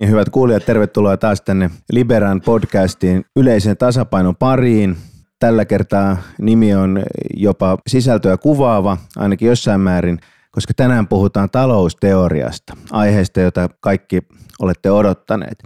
Ja hyvät kuulijat, tervetuloa taas tänne Liberan podcastiin yleisen tasapainon pariin. Tällä kertaa nimi on jopa sisältöä kuvaava, ainakin jossain määrin, koska tänään puhutaan talousteoriasta, aiheesta, jota kaikki olette odottaneet.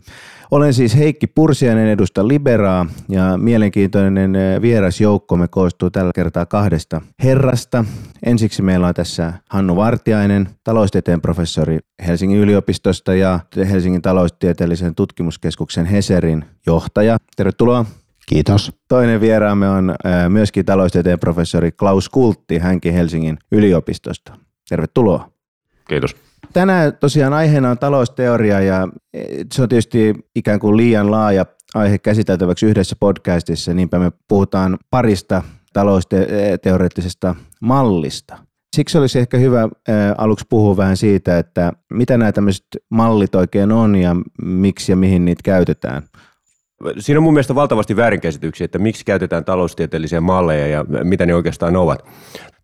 Olen siis Heikki Pursiainen, edusta Liberaa ja mielenkiintoinen eh, vierasjoukkomme koostuu tällä kertaa kahdesta herrasta. Ensiksi meillä on tässä Hannu Vartiainen, taloustieteen professori Helsingin yliopistosta ja Helsingin taloustieteellisen tutkimuskeskuksen Heserin johtaja. Tervetuloa. Kiitos. Toinen vieraamme on eh, myöskin taloustieteen professori Klaus Kultti, hänkin Helsingin yliopistosta. Tervetuloa. Kiitos. Tänään tosiaan aiheena on talousteoria ja se on tietysti ikään kuin liian laaja aihe käsiteltäväksi yhdessä podcastissa, niinpä me puhutaan parista talousteoreettisesta mallista. Siksi olisi ehkä hyvä aluksi puhua vähän siitä, että mitä nämä tämmöiset mallit oikein on ja miksi ja mihin niitä käytetään. Siinä on mun mielestä valtavasti väärinkäsityksiä, että miksi käytetään taloustieteellisiä malleja ja mitä ne oikeastaan ovat.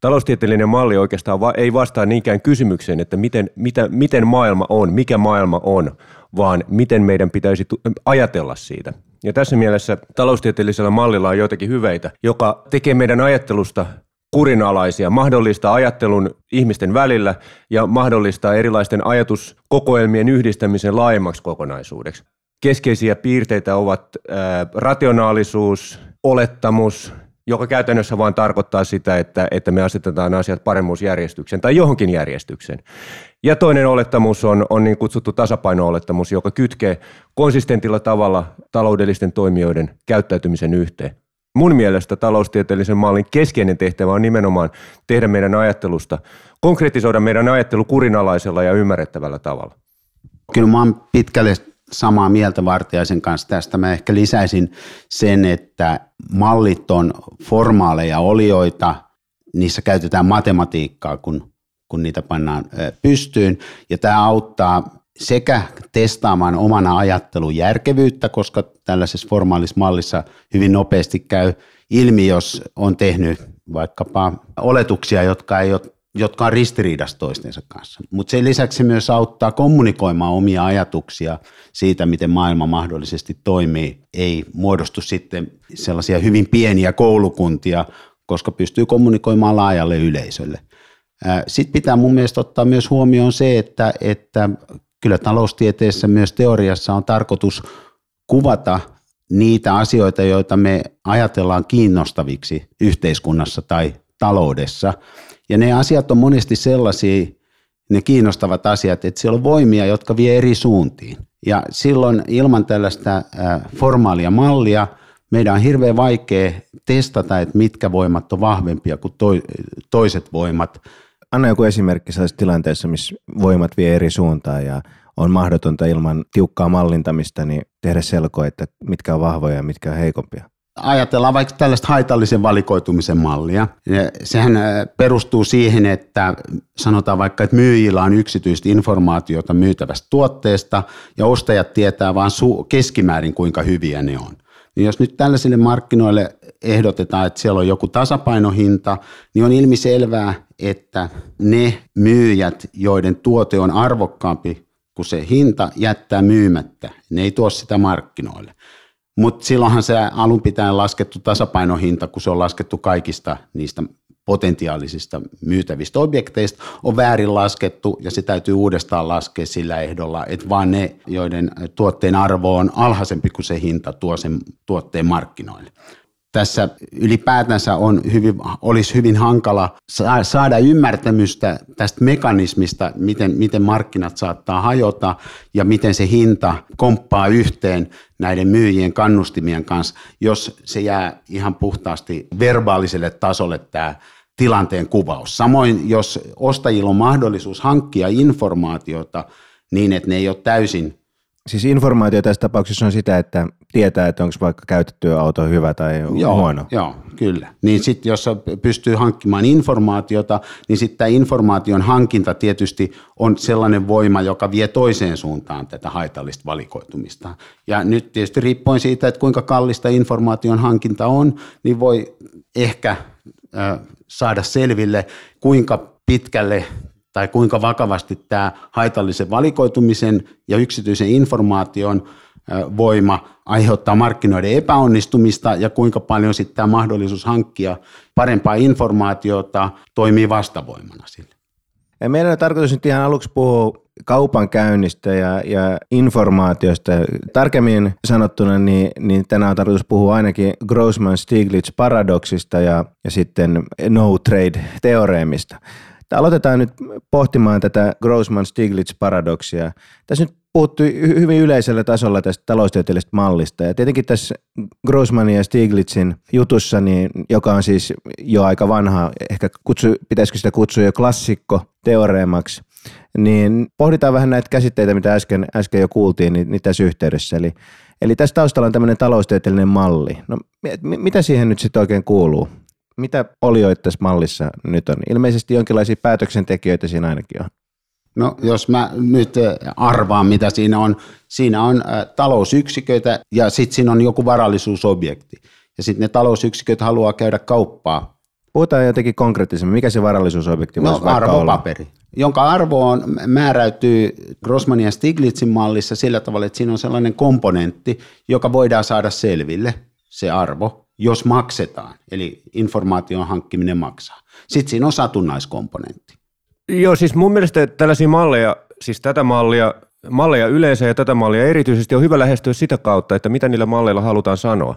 Taloustieteellinen malli oikeastaan ei vastaa niinkään kysymykseen, että miten, mitä, miten maailma on, mikä maailma on, vaan miten meidän pitäisi ajatella siitä. Ja tässä mielessä taloustieteellisellä mallilla on joitakin hyveitä, joka tekee meidän ajattelusta kurinalaisia, mahdollistaa ajattelun ihmisten välillä ja mahdollistaa erilaisten ajatuskokoelmien yhdistämisen laajemmaksi kokonaisuudeksi. Keskeisiä piirteitä ovat rationaalisuus, olettamus, joka käytännössä vain tarkoittaa sitä, että, että me asetetaan asiat paremmuusjärjestykseen tai johonkin järjestykseen. Ja toinen olettamus on, on niin kutsuttu tasapaino-olettamus, joka kytkee konsistentilla tavalla taloudellisten toimijoiden käyttäytymisen yhteen. Mun mielestä taloustieteellisen mallin keskeinen tehtävä on nimenomaan tehdä meidän ajattelusta, konkretisoida meidän ajattelu kurinalaisella ja ymmärrettävällä tavalla. Kyllä mä oon pitkälle samaa mieltä Vartiaisen kanssa tästä. Mä ehkä lisäisin sen, että mallit on formaaleja olioita, niissä käytetään matematiikkaa, kun, kun niitä pannaan pystyyn, ja tämä auttaa sekä testaamaan omana ajattelun järkevyyttä, koska tällaisessa formaalissa mallissa hyvin nopeasti käy ilmi, jos on tehnyt vaikkapa oletuksia, jotka ei ole jotka on ristiriidassa toistensa kanssa. Mutta sen lisäksi se myös auttaa kommunikoimaan omia ajatuksia siitä, miten maailma mahdollisesti toimii. Ei muodostu sitten sellaisia hyvin pieniä koulukuntia, koska pystyy kommunikoimaan laajalle yleisölle. Sitten pitää mun mielestä ottaa myös huomioon se, että, että kyllä taloustieteessä myös teoriassa on tarkoitus kuvata niitä asioita, joita me ajatellaan kiinnostaviksi yhteiskunnassa tai taloudessa – ja ne asiat on monesti sellaisia, ne kiinnostavat asiat, että siellä on voimia, jotka vie eri suuntiin. Ja silloin ilman tällaista formaalia mallia meidän on hirveän vaikea testata, että mitkä voimat on vahvempia kuin toiset voimat. Anna joku esimerkki sellaisessa tilanteessa, missä voimat vie eri suuntaan ja on mahdotonta ilman tiukkaa mallintamista niin tehdä selkoa, että mitkä on vahvoja ja mitkä on heikompia ajatellaan vaikka tällaista haitallisen valikoitumisen mallia. Sehän perustuu siihen, että sanotaan vaikka, että myyjillä on yksityistä informaatiota myytävästä tuotteesta ja ostajat tietää vain keskimäärin kuinka hyviä ne on. Niin jos nyt tällaisille markkinoille ehdotetaan, että siellä on joku tasapainohinta, niin on ilmiselvää, että ne myyjät, joiden tuote on arvokkaampi kuin se hinta, jättää myymättä. Ne ei tuo sitä markkinoille. Mutta silloinhan se alun pitäen laskettu tasapainohinta, kun se on laskettu kaikista niistä potentiaalisista myytävistä objekteista, on väärin laskettu ja se täytyy uudestaan laskea sillä ehdolla, että vaan ne, joiden tuotteen arvo on alhaisempi kuin se hinta, tuo sen tuotteen markkinoille tässä ylipäätänsä on hyvin, olisi hyvin hankala saada ymmärtämystä tästä mekanismista, miten, miten markkinat saattaa hajota ja miten se hinta komppaa yhteen näiden myyjien kannustimien kanssa, jos se jää ihan puhtaasti verbaaliselle tasolle tämä tilanteen kuvaus. Samoin, jos ostajilla on mahdollisuus hankkia informaatiota niin, että ne ei ole täysin Siis informaatio tässä tapauksessa on sitä, että tietää, että onko vaikka käytetty auto hyvä tai joo, huono. Joo, kyllä. Niin sitten jos pystyy hankkimaan informaatiota, niin sitten tämä informaation hankinta tietysti on sellainen voima, joka vie toiseen suuntaan tätä haitallista valikoitumista. Ja nyt tietysti riippuen siitä, että kuinka kallista informaation hankinta on, niin voi ehkä äh, saada selville, kuinka pitkälle tai kuinka vakavasti tämä haitallisen valikoitumisen ja yksityisen informaation voima aiheuttaa markkinoiden epäonnistumista ja kuinka paljon sitten tämä mahdollisuus hankkia parempaa informaatiota toimii vastavoimana sille. Ja meidän on tarkoitus nyt ihan aluksi puhua kaupankäynnistä ja, ja informaatiosta. Tarkemmin sanottuna, niin, niin tänään on tarkoitus puhua ainakin Grossman-Stiglitz-paradoksista ja, ja sitten no-trade-teoreemista. Aloitetaan nyt pohtimaan tätä Grossman-Stiglitz-paradoksia. Tässä nyt puhuttu hyvin yleisellä tasolla tästä taloustieteellisestä mallista. Ja tietenkin tässä Grossmanin ja Stiglitzin jutussa, niin, joka on siis jo aika vanha, ehkä kutsu, pitäisikö sitä kutsua jo klassikko teoreemaksi, niin pohditaan vähän näitä käsitteitä, mitä äsken, äsken jo kuultiin niin, niin tässä yhteydessä. Eli, eli tässä taustalla on tämmöinen taloustieteellinen malli. No, mitä siihen nyt sitten oikein kuuluu? Mitä olioita tässä mallissa nyt on? Ilmeisesti jonkinlaisia päätöksentekijöitä siinä ainakin on. No jos mä nyt arvaan, mitä siinä on. Siinä on talousyksiköitä ja sitten siinä on joku varallisuusobjekti. Ja sitten ne talousyksiköt haluaa käydä kauppaa. Puhutaan jotenkin konkreettisemmin. Mikä se varallisuusobjekti no, arvopaperi, olla? jonka arvo on, määräytyy Grossmanin ja Stiglitzin mallissa sillä tavalla, että siinä on sellainen komponentti, joka voidaan saada selville, se arvo, jos maksetaan. Eli informaation hankkiminen maksaa. Sitten siinä on satunnaiskomponentti. Joo, siis mun mielestä tällaisia malleja, siis tätä mallia, malleja yleensä ja tätä mallia erityisesti on hyvä lähestyä sitä kautta, että mitä niillä malleilla halutaan sanoa.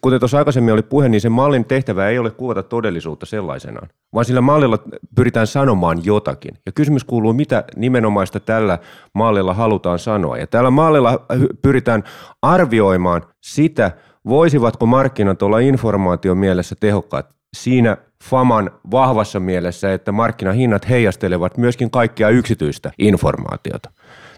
Kuten tuossa aikaisemmin oli puhe, niin sen mallin tehtävä ei ole kuvata todellisuutta sellaisenaan, vaan sillä mallilla pyritään sanomaan jotakin. Ja kysymys kuuluu, mitä nimenomaista tällä mallilla halutaan sanoa. Ja tällä mallilla pyritään arvioimaan sitä, voisivatko markkinat olla informaation mielessä tehokkaat siinä FAMan vahvassa mielessä, että markkinahinnat heijastelevat myöskin kaikkia yksityistä informaatiota.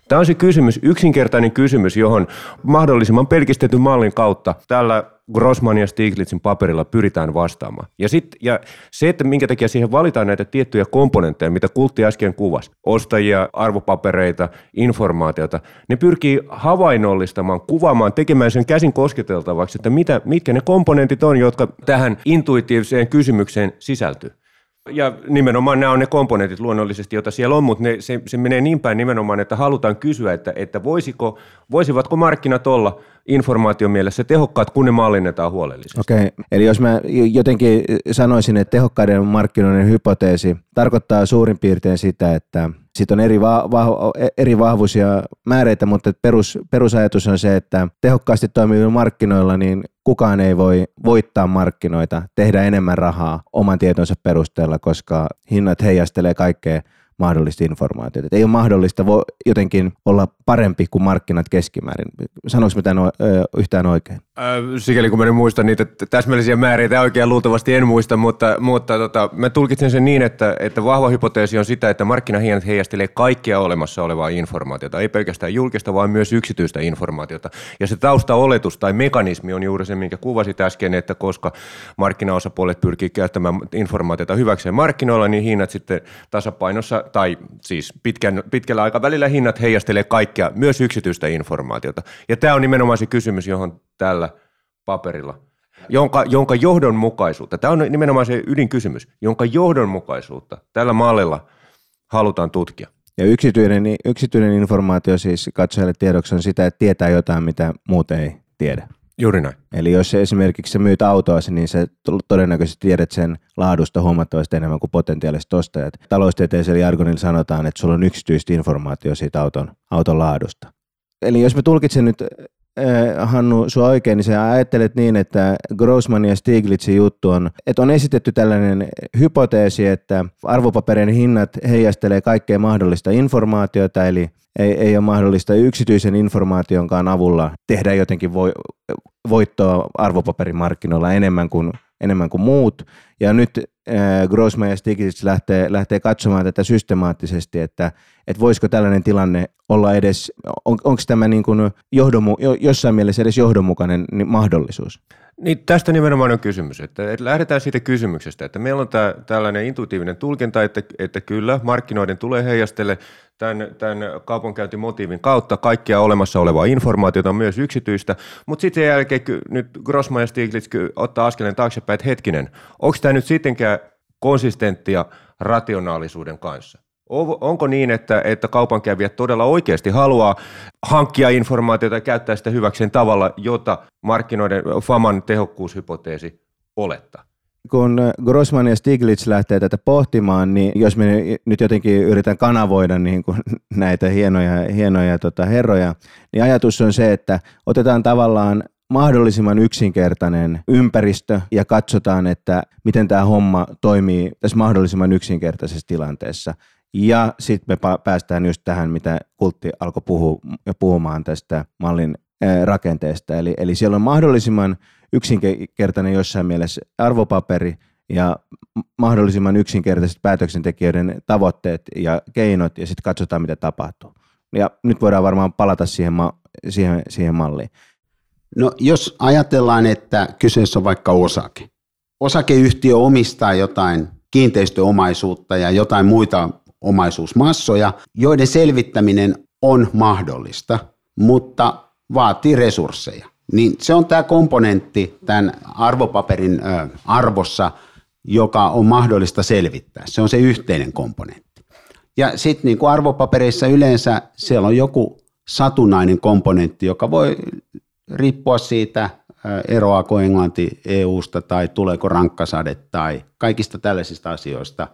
Tämä on se kysymys, yksinkertainen kysymys, johon mahdollisimman pelkistetyn mallin kautta tällä Grossman ja Stiglitzin paperilla pyritään vastaamaan. Ja, sit, ja se, että minkä takia siihen valitaan näitä tiettyjä komponentteja, mitä Kultti äsken kuvasi, ostajia, arvopapereita, informaatiota, ne pyrkii havainnollistamaan, kuvaamaan, tekemään sen käsin kosketeltavaksi, että mitä, mitkä ne komponentit on, jotka tähän intuitiiviseen kysymykseen sisältyy. Ja nimenomaan nämä on ne komponentit luonnollisesti, joita siellä on, mutta ne, se, se menee niin päin nimenomaan, että halutaan kysyä, että, että voisiko, voisivatko markkinat olla informaation mielessä tehokkaat, kun ne mallinnetaan huolellisesti. Okei, okay. eli jos mä jotenkin sanoisin, että tehokkaiden markkinoiden hypoteesi tarkoittaa suurin piirtein sitä, että siitä on eri, va- va- eri vahvuisia määreitä, mutta perus, perusajatus on se, että tehokkaasti toimivilla markkinoilla niin kukaan ei voi voittaa markkinoita, tehdä enemmän rahaa oman tietonsa perusteella, koska hinnat heijastelee kaikkea mahdollista informaatiota. Et ei ole mahdollista vo, jotenkin olla parempi kuin markkinat keskimäärin. Sanoinko mitä no, yhtään oikein? Äh, sikäli kun mä en muista niitä täsmällisiä määriä, oikein luultavasti en muista, mutta, mutta tota, mä tulkitsen sen niin, että, että vahva hypoteesi on sitä, että markkinahinnat heijastelee kaikkea olemassa olevaa informaatiota, ei pelkästään julkista, vaan myös yksityistä informaatiota. Ja se taustaoletus tai mekanismi on juuri se, minkä kuvasit äsken, että koska markkinaosapuolet pyrkii käyttämään informaatiota hyväkseen markkinoilla, niin hinnat sitten tasapainossa tai siis pitkän, pitkällä aikavälillä hinnat heijastelee kaikkea, myös yksityistä informaatiota. Ja tämä on nimenomaan se kysymys, johon tällä paperilla, jonka, jonka johdonmukaisuutta, tämä on nimenomaan se ydinkysymys, jonka johdonmukaisuutta tällä mallilla halutaan tutkia. Ja yksityinen, yksityinen informaatio siis katsojalle tiedoksi on sitä, että tietää jotain, mitä muut ei tiedä. Juuri näin. Eli jos esimerkiksi sä myyt autoa, niin sä todennäköisesti tiedät sen laadusta huomattavasti enemmän kuin potentiaaliset ostajat. Taloustieteellisellä jargonilla sanotaan, että sulla on yksityistä informaatio siitä auton, auton laadusta. Eli jos mä tulkitsen nyt Hannu sua oikein, niin sä ajattelet niin, että Grossman ja Stiglitzin juttu on, että on esitetty tällainen hypoteesi, että arvopaperien hinnat heijastelee kaikkea mahdollista informaatiota, eli ei, ei ole mahdollista yksityisen informaationkaan avulla tehdä jotenkin voi, voittoa arvopaperimarkkinoilla enemmän kuin, enemmän kuin muut. Ja nyt äh, Grossman ja Stiglitz lähtee, lähtee katsomaan tätä systemaattisesti, että, että voisiko tällainen tilanne olla edes, on, onko tämä niin kuin johdonmu, jossain mielessä edes johdonmukainen niin mahdollisuus? Niin tästä nimenomaan on kysymys, että, että lähdetään siitä kysymyksestä, että meillä on tämä, tällainen intuitiivinen tulkinta, että, että kyllä markkinoiden tulee heijastelle tämän, tämän kaupankäyntimotiivin kautta kaikkia olemassa olevaa informaatiota, myös yksityistä, mutta sitten sen jälkeen nyt Grossman ja Stiglitz ottaa askeleen taaksepäin, että hetkinen, onko tämä nyt sittenkään konsistenttia rationaalisuuden kanssa? Onko niin, että, että kaupankävijät todella oikeasti haluaa hankkia informaatiota ja käyttää sitä hyväkseen tavalla, jota markkinoiden FAMan tehokkuushypoteesi olettaa? Kun Grossman ja Stiglitz lähtee tätä pohtimaan, niin jos me nyt jotenkin yritän kanavoida niin kuin näitä hienoja, hienoja tota herroja, niin ajatus on se, että otetaan tavallaan mahdollisimman yksinkertainen ympäristö ja katsotaan, että miten tämä homma toimii tässä mahdollisimman yksinkertaisessa tilanteessa. Ja sitten me päästään just tähän, mitä Kultti alkoi puhua, puhumaan tästä mallin rakenteesta. Eli, eli siellä on mahdollisimman yksinkertainen jossain mielessä arvopaperi ja mahdollisimman yksinkertaiset päätöksentekijöiden tavoitteet ja keinot ja sitten katsotaan, mitä tapahtuu. Ja nyt voidaan varmaan palata siihen, ma- siihen, siihen malliin. No jos ajatellaan, että kyseessä on vaikka osake. Osakeyhtiö omistaa jotain kiinteistöomaisuutta ja jotain muita omaisuusmassoja, joiden selvittäminen on mahdollista, mutta vaatii resursseja. Niin se on tämä komponentti tämän arvopaperin arvossa, joka on mahdollista selvittää. Se on se yhteinen komponentti. Ja sitten niin kuin arvopapereissa yleensä siellä on joku satunnainen komponentti, joka voi riippua siitä, eroaako Englanti EU-sta tai tuleeko rankkasade tai kaikista tällaisista asioista.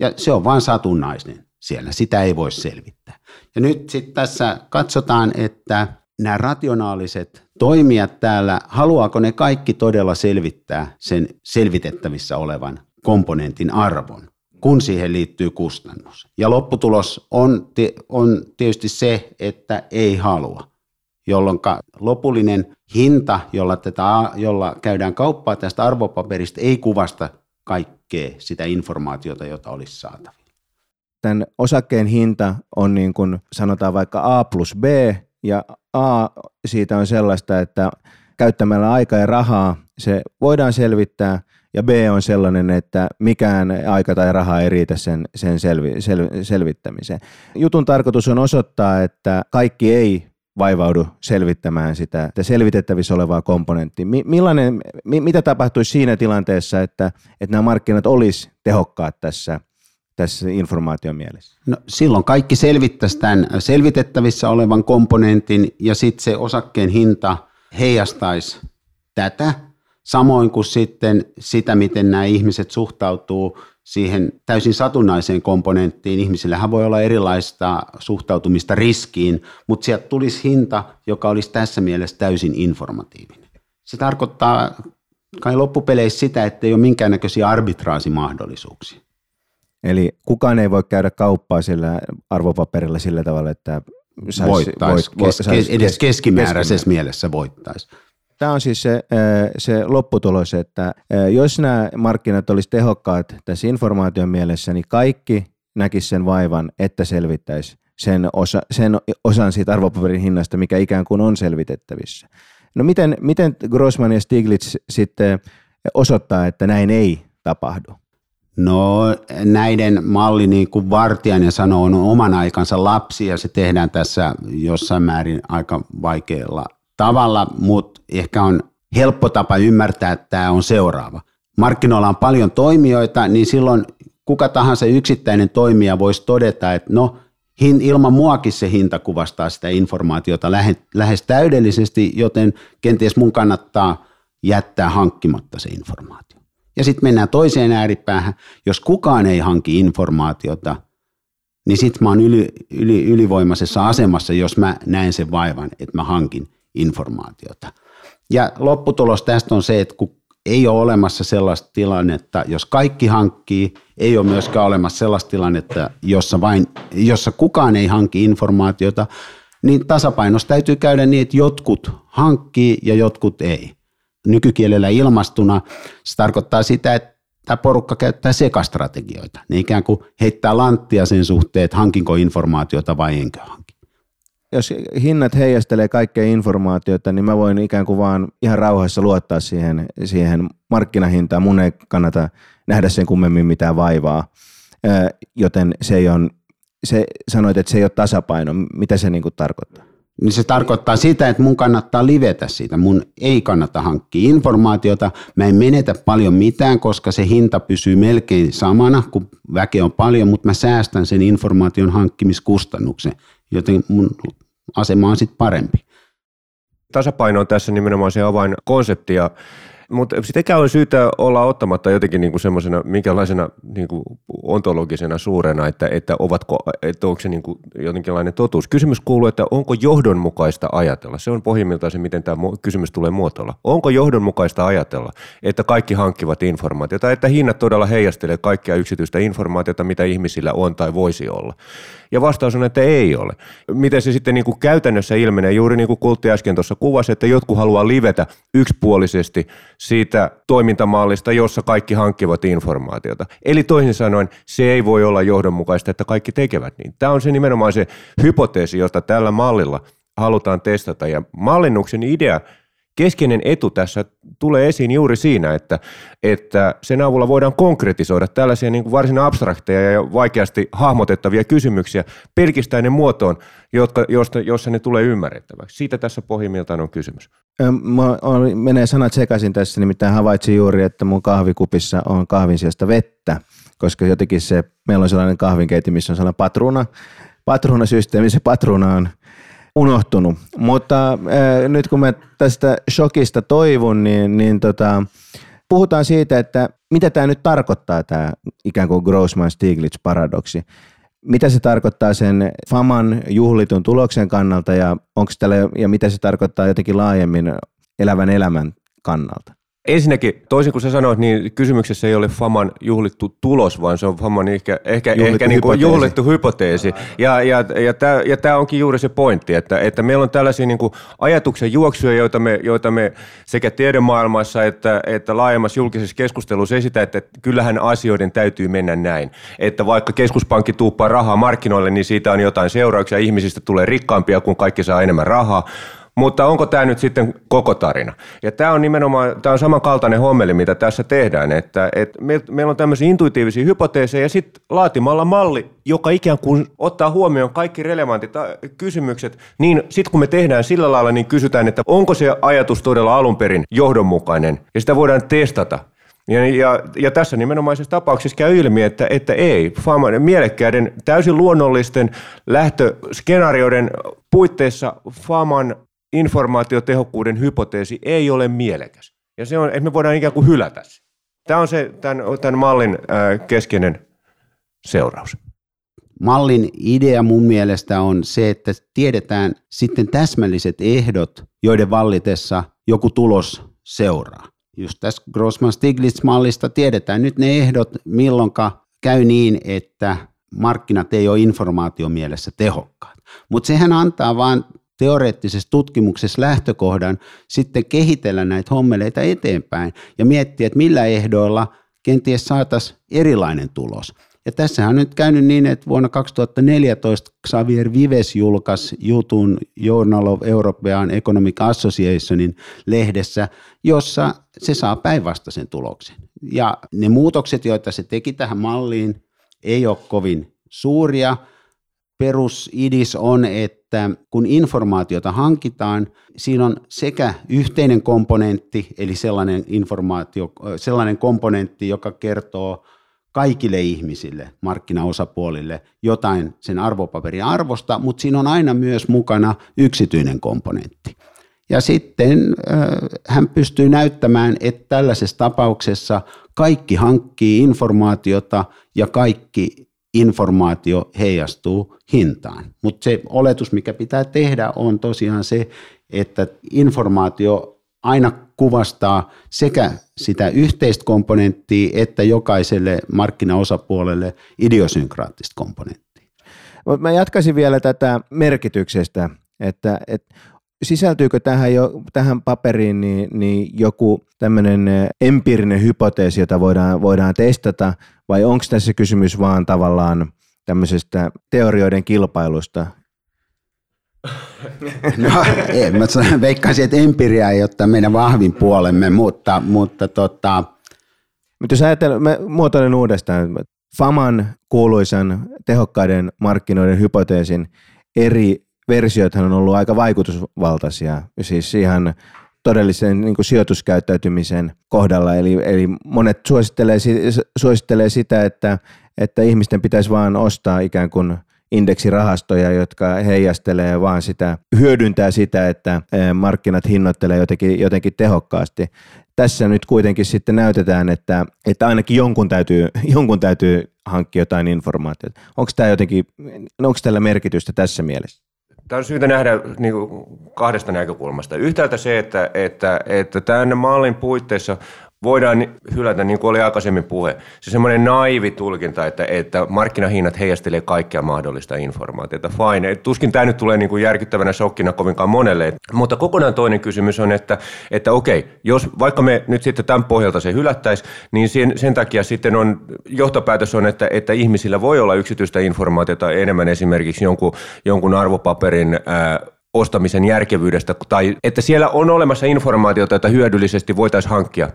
Ja se on vain satunnainen siellä, sitä ei voi selvittää. Ja nyt sitten tässä katsotaan, että nämä rationaaliset toimijat täällä, haluaako ne kaikki todella selvittää sen selvitettävissä olevan komponentin arvon, kun siihen liittyy kustannus. Ja lopputulos on, on tietysti se, että ei halua, jolloin lopullinen hinta, jolla, tätä, jolla käydään kauppaa tästä arvopaperista, ei kuvasta kaikkea sitä informaatiota, jota olisi saatavilla. Tämän osakkeen hinta on niin kuin sanotaan vaikka A plus B, ja A siitä on sellaista, että käyttämällä aikaa ja rahaa se voidaan selvittää, ja B on sellainen, että mikään aika tai raha ei riitä sen, sen selvi, sel, selvittämiseen. Jutun tarkoitus on osoittaa, että kaikki ei vaivaudu selvittämään sitä että selvitettävissä olevaa komponenttia. Millainen, mitä tapahtuisi siinä tilanteessa, että, että nämä markkinat olisi tehokkaat tässä – tässä informaation mielessä? No, silloin kaikki selvittäisi tämän selvitettävissä olevan komponentin ja sitten se osakkeen hinta heijastaisi tätä, samoin kuin sitten sitä, miten nämä ihmiset suhtautuu siihen täysin satunnaiseen komponenttiin. Ihmisillähän voi olla erilaista suhtautumista riskiin, mutta sieltä tulisi hinta, joka olisi tässä mielessä täysin informatiivinen. Se tarkoittaa kai loppupeleissä sitä, että ei ole minkäännäköisiä arbitraasimahdollisuuksia. Eli kukaan ei voi käydä kauppaa sillä arvopaperilla sillä tavalla, että sais, voittaisi, voit, kes, sais, edes keskimääräisessä mielessä voittaisi. Tämä on siis se, se lopputulos, että jos nämä markkinat olisi tehokkaat tässä informaation mielessä, niin kaikki näkisi sen vaivan, että selvittäisi sen, osa, sen osan siitä arvopaperin hinnasta, mikä ikään kuin on selvitettävissä. No miten, miten Grossman ja Stiglitz sitten osoittaa, että näin ei tapahdu? No näiden malli, niin kuin Vartiainen sanoo, on oman aikansa lapsi ja se tehdään tässä jossain määrin aika vaikealla tavalla, mutta ehkä on helppo tapa ymmärtää, että tämä on seuraava. Markkinoilla on paljon toimijoita, niin silloin kuka tahansa yksittäinen toimija voisi todeta, että no ilman muakin se hinta kuvastaa sitä informaatiota lähes täydellisesti, joten kenties mun kannattaa jättää hankkimatta se informaatio. Ja sitten mennään toiseen ääripäähän. Jos kukaan ei hanki informaatiota, niin sitten mä oon yli, yli, ylivoimaisessa asemassa, jos mä näen sen vaivan, että mä hankin informaatiota. Ja lopputulos tästä on se, että kun ei ole olemassa sellaista tilannetta, jos kaikki hankkii, ei ole myöskään olemassa sellaista tilannetta, jossa, vain, jossa kukaan ei hankki informaatiota, niin tasapainossa täytyy käydä niin, että jotkut hankkii ja jotkut ei nykykielellä ilmastuna, se tarkoittaa sitä, että tämä porukka käyttää sekastrategioita. Ne ikään kuin heittää lanttia sen suhteen, että hankinko informaatiota vai enkö hanki. Jos hinnat heijastelee kaikkea informaatiota, niin mä voin ikään kuin vaan ihan rauhassa luottaa siihen, siihen markkinahintaan. Mun ei kannata nähdä sen kummemmin mitään vaivaa. Joten se ei on, se, sanoit, että se ei ole tasapaino. Mitä se niin kuin tarkoittaa? Niin se tarkoittaa sitä, että mun kannattaa livetä siitä. Mun ei kannata hankkia informaatiota. Mä en menetä paljon mitään, koska se hinta pysyy melkein samana, kun väkeä on paljon, mutta mä säästän sen informaation hankkimiskustannuksen, joten mun asema on sitten parempi. Tasapaino on tässä nimenomaan se avainkonsepti ja mutta sitäkään on syytä olla ottamatta jotenkin niinku semmoisena, minkälaisena niinku ontologisena suurena, että, että, ovatko, että onko se niinku jotenkinlainen totuus. Kysymys kuuluu, että onko johdonmukaista ajatella? Se on pohjimmiltaan se, miten tämä kysymys tulee muotoilla. Onko johdonmukaista ajatella, että kaikki hankkivat informaatiota, että hinnat todella heijastelee kaikkia yksityistä informaatiota, mitä ihmisillä on tai voisi olla? Ja vastaus on, että ei ole. Miten se sitten niin kuin käytännössä ilmenee, juuri niin kuin Kultti äsken tuossa kuvasi, että jotkut haluaa livetä yksipuolisesti siitä toimintamallista, jossa kaikki hankkivat informaatiota. Eli toisin sanoen, se ei voi olla johdonmukaista, että kaikki tekevät niin. Tämä on se nimenomaan se hypoteesi, jota tällä mallilla halutaan testata. Ja mallinnuksen idea keskeinen etu tässä tulee esiin juuri siinä, että, että sen avulla voidaan konkretisoida tällaisia niin kuin varsin abstrakteja ja vaikeasti hahmotettavia kysymyksiä pelkistäinen muotoon, jotka, josta, jossa ne tulee ymmärrettäväksi. Siitä tässä pohjimmiltaan on kysymys. Mä menee sanat sekaisin tässä, nimittäin havaitsin juuri, että mun kahvikupissa on kahvin sijasta vettä, koska jotenkin se, meillä on sellainen kahvinkeiti, missä on sellainen patruuna, patruunasysteemi, se patruuna on – unohtunut. Mutta äh, nyt kun mä tästä shokista toivon, niin, niin tota, puhutaan siitä, että mitä tämä nyt tarkoittaa, tämä ikään kuin Grossman-Stiglitz-paradoksi. Mitä se tarkoittaa sen FAMan juhlitun tuloksen kannalta ja, onko tällä, ja mitä se tarkoittaa jotenkin laajemmin elävän elämän kannalta? Ensinnäkin, toisin kuin sä sanoit, niin kysymyksessä ei ole Faman juhlittu tulos, vaan se on Faman ehkä, ehkä, juhlittu, ehkä niin kuin juhlittu hypoteesi. Ja, ja, ja, tämä, ja tämä onkin juuri se pointti, että, että meillä on tällaisia niin kuin ajatuksen juoksuja, joita me, joita me sekä tiedemaailmassa että, että laajemmassa julkisessa keskustelussa esitä, että kyllähän asioiden täytyy mennä näin. Että vaikka keskuspankki tuuppaa rahaa markkinoille, niin siitä on jotain seurauksia, ihmisistä tulee rikkaampia, kun kaikki saa enemmän rahaa mutta onko tämä nyt sitten koko tarina? Ja tämä on nimenomaan, tämä on samankaltainen hommeli, mitä tässä tehdään, että, että meillä on tämmöisiä intuitiivisia hypoteeseja ja sitten laatimalla malli, joka ikään kuin ottaa huomioon kaikki relevantit kysymykset, niin sitten kun me tehdään sillä lailla, niin kysytään, että onko se ajatus todella alun perin johdonmukainen ja sitä voidaan testata. Ja, ja, ja tässä nimenomaisessa tapauksessa käy ilmi, että, että ei. Faman, mielekkäiden, täysin luonnollisten lähtöskenaarioiden puitteissa Faman informaatiotehokkuuden hypoteesi ei ole mielekäs. Ja se on, että me voidaan ikään kuin hylätä se. Tämä on se tämän, tämän mallin keskeinen seuraus. Mallin idea mun mielestä on se, että tiedetään sitten täsmälliset ehdot, joiden vallitessa joku tulos seuraa. Just tässä Grossman-Stiglitz-mallista tiedetään nyt ne ehdot, milloinka käy niin, että markkinat ei ole informaatiomielessä tehokkaat. Mutta sehän antaa vain teoreettisessa tutkimuksessa lähtökohdan sitten kehitellä näitä hommeleita eteenpäin ja miettiä, että millä ehdoilla kenties saataisiin erilainen tulos. Ja tässä on nyt käynyt niin, että vuonna 2014 Xavier Vives julkaisi jutun Journal of European Economic Associationin lehdessä, jossa se saa päinvastaisen tuloksen. Ja ne muutokset, joita se teki tähän malliin, ei ole kovin suuria. Perusidis on, että kun informaatiota hankitaan, siinä on sekä yhteinen komponentti, eli sellainen, informaatio, sellainen komponentti, joka kertoo kaikille ihmisille, markkinaosapuolille, jotain sen arvopaperin arvosta, mutta siinä on aina myös mukana yksityinen komponentti. Ja sitten äh, hän pystyy näyttämään, että tällaisessa tapauksessa kaikki hankkii informaatiota ja kaikki informaatio heijastuu hintaan. Mutta se oletus, mikä pitää tehdä, on tosiaan se, että informaatio aina kuvastaa sekä sitä yhteistä komponenttia että jokaiselle markkinaosapuolelle idiosynkraattista komponenttia. Mä jatkaisin vielä tätä merkityksestä, että, että sisältyykö tähän, jo, tähän paperiin niin, niin joku tämmöinen empiirinen hypoteesi, jota voidaan, voidaan testata, vai onko tässä kysymys vaan tavallaan tämmöisestä teorioiden kilpailusta? No, ei, mä veikkaisin, että empiria ei ole meidän vahvin puolemme, mutta, mutta tota... Mutta jos ajatellaan, mä muotoilen uudestaan, FAMan kuuluisan tehokkaiden markkinoiden hypoteesin eri versiothan on ollut aika vaikutusvaltaisia, siis ihan todellisen niin kuin sijoituskäyttäytymisen kohdalla. Eli, eli monet suosittelee, suosittelee sitä, että, että ihmisten pitäisi vaan ostaa ikään kuin indeksirahastoja, jotka heijastelee vaan sitä, hyödyntää sitä, että markkinat hinnoittelee jotenkin, jotenkin tehokkaasti. Tässä nyt kuitenkin sitten näytetään, että, että ainakin jonkun täytyy, jonkun täytyy hankkia jotain informaatiota. Onko tämä jotenkin, onko tällä merkitystä tässä mielessä? Tämä on syytä nähdä niin kuin kahdesta näkökulmasta. Yhtäältä se, että, että, että tämän mallin puitteissa voidaan hylätä, niin kuin oli aikaisemmin puhe, se semmoinen naivi tulkinta, että, että markkinahinnat heijastelee kaikkea mahdollista informaatiota. Fine. Tuskin tämä nyt tulee niin kuin järkyttävänä shokkina kovinkaan monelle. Mutta kokonaan toinen kysymys on, että, että okei, jos vaikka me nyt sitten tämän pohjalta se hylättäisiin, niin sen, sen takia sitten on, johtopäätös on, että, että ihmisillä voi olla yksityistä informaatiota enemmän esimerkiksi jonkun, jonkun arvopaperin ää, ostamisen järkevyydestä, tai että siellä on olemassa informaatiota, jota hyödyllisesti voitaisiin hankkia